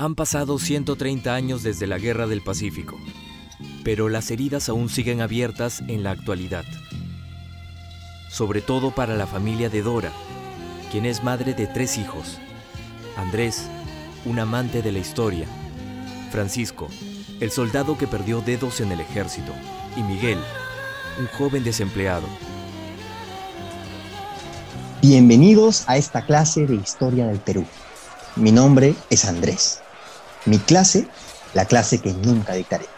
Han pasado 130 años desde la Guerra del Pacífico, pero las heridas aún siguen abiertas en la actualidad. Sobre todo para la familia de Dora, quien es madre de tres hijos. Andrés, un amante de la historia. Francisco, el soldado que perdió dedos en el ejército. Y Miguel, un joven desempleado. Bienvenidos a esta clase de Historia del Perú. Mi nombre es Andrés. Mi clase, la clase que nunca dictaré.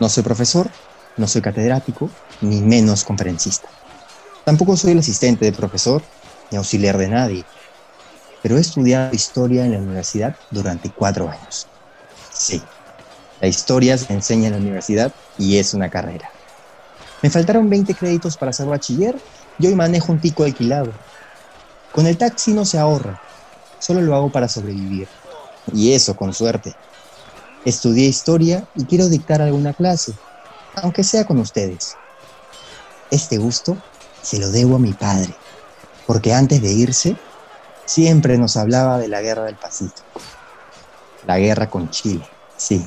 No soy profesor, no soy catedrático, ni menos conferencista. Tampoco soy el asistente de profesor, ni auxiliar de nadie, pero he estudiado historia en la universidad durante cuatro años. Sí, la historia se enseña en la universidad y es una carrera. Me faltaron 20 créditos para ser bachiller y hoy manejo un tico alquilado. Con el taxi no se ahorra, solo lo hago para sobrevivir. Y eso con suerte. Estudié historia y quiero dictar alguna clase, aunque sea con ustedes. Este gusto se lo debo a mi padre, porque antes de irse, siempre nos hablaba de la guerra del Pacífico. La guerra con Chile, sí.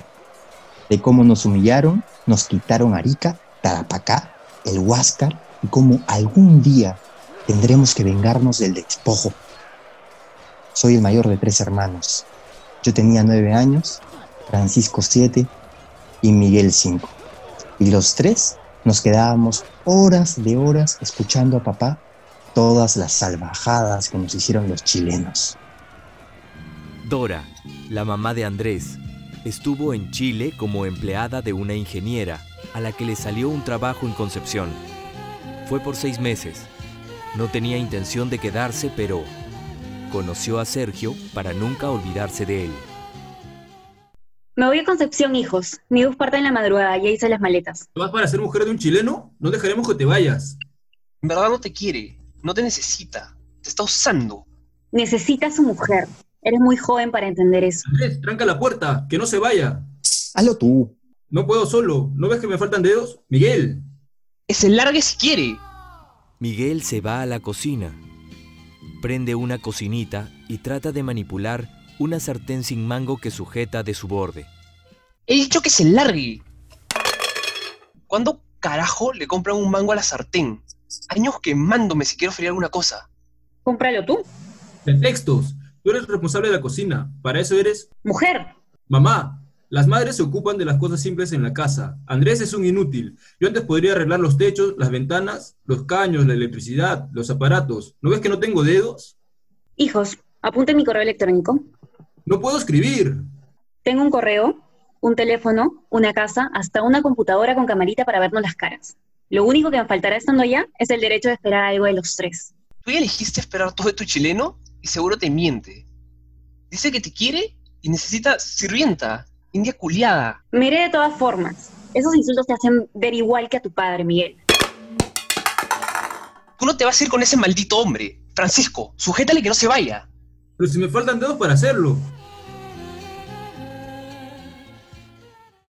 De cómo nos humillaron, nos quitaron Arica, Tarapacá, el Huáscar y cómo algún día tendremos que vengarnos del despojo. Soy el mayor de tres hermanos. Yo tenía nueve años, Francisco siete y Miguel cinco. Y los tres nos quedábamos horas de horas escuchando a papá todas las salvajadas que nos hicieron los chilenos. Dora, la mamá de Andrés, estuvo en Chile como empleada de una ingeniera a la que le salió un trabajo en Concepción. Fue por seis meses. No tenía intención de quedarse, pero conoció a Sergio para nunca olvidarse de él. Me voy a Concepción, hijos. Mi bus parte en la madrugada, ya hice las maletas. ¿Vas para ser mujer de un chileno? No dejaremos que te vayas. En verdad no te quiere, no te necesita, te está usando. Necesita a su mujer. Eres muy joven para entender eso. Andrés, tranca la puerta, que no se vaya. Hazlo tú. No puedo solo. ¿No ves que me faltan dedos? Miguel. Que se largue si quiere. Miguel se va a la cocina, prende una cocinita y trata de manipular una sartén sin mango que sujeta de su borde. He dicho que se largue. ¿Cuándo carajo le compran un mango a la sartén? Años quemándome si quiero freír alguna cosa. Cómpralo tú. Pretextos. Tú eres responsable de la cocina. Para eso eres... Mujer. Mamá, las madres se ocupan de las cosas simples en la casa. Andrés es un inútil. Yo antes podría arreglar los techos, las ventanas, los caños, la electricidad, los aparatos. ¿No ves que no tengo dedos? Hijos, apunte mi correo electrónico. No puedo escribir. Tengo un correo, un teléfono, una casa, hasta una computadora con camarita para vernos las caras. Lo único que me faltará estando allá es el derecho de esperar algo de los tres. Tú ya elegiste esperar todo de tu chileno y seguro te miente. Dice que te quiere y necesita sirvienta, india culiada. Me iré de todas formas. Esos insultos te hacen ver igual que a tu padre, Miguel. Tú no te vas a ir con ese maldito hombre. Francisco, sujétale que no se vaya. Pero si me faltan dedos para hacerlo.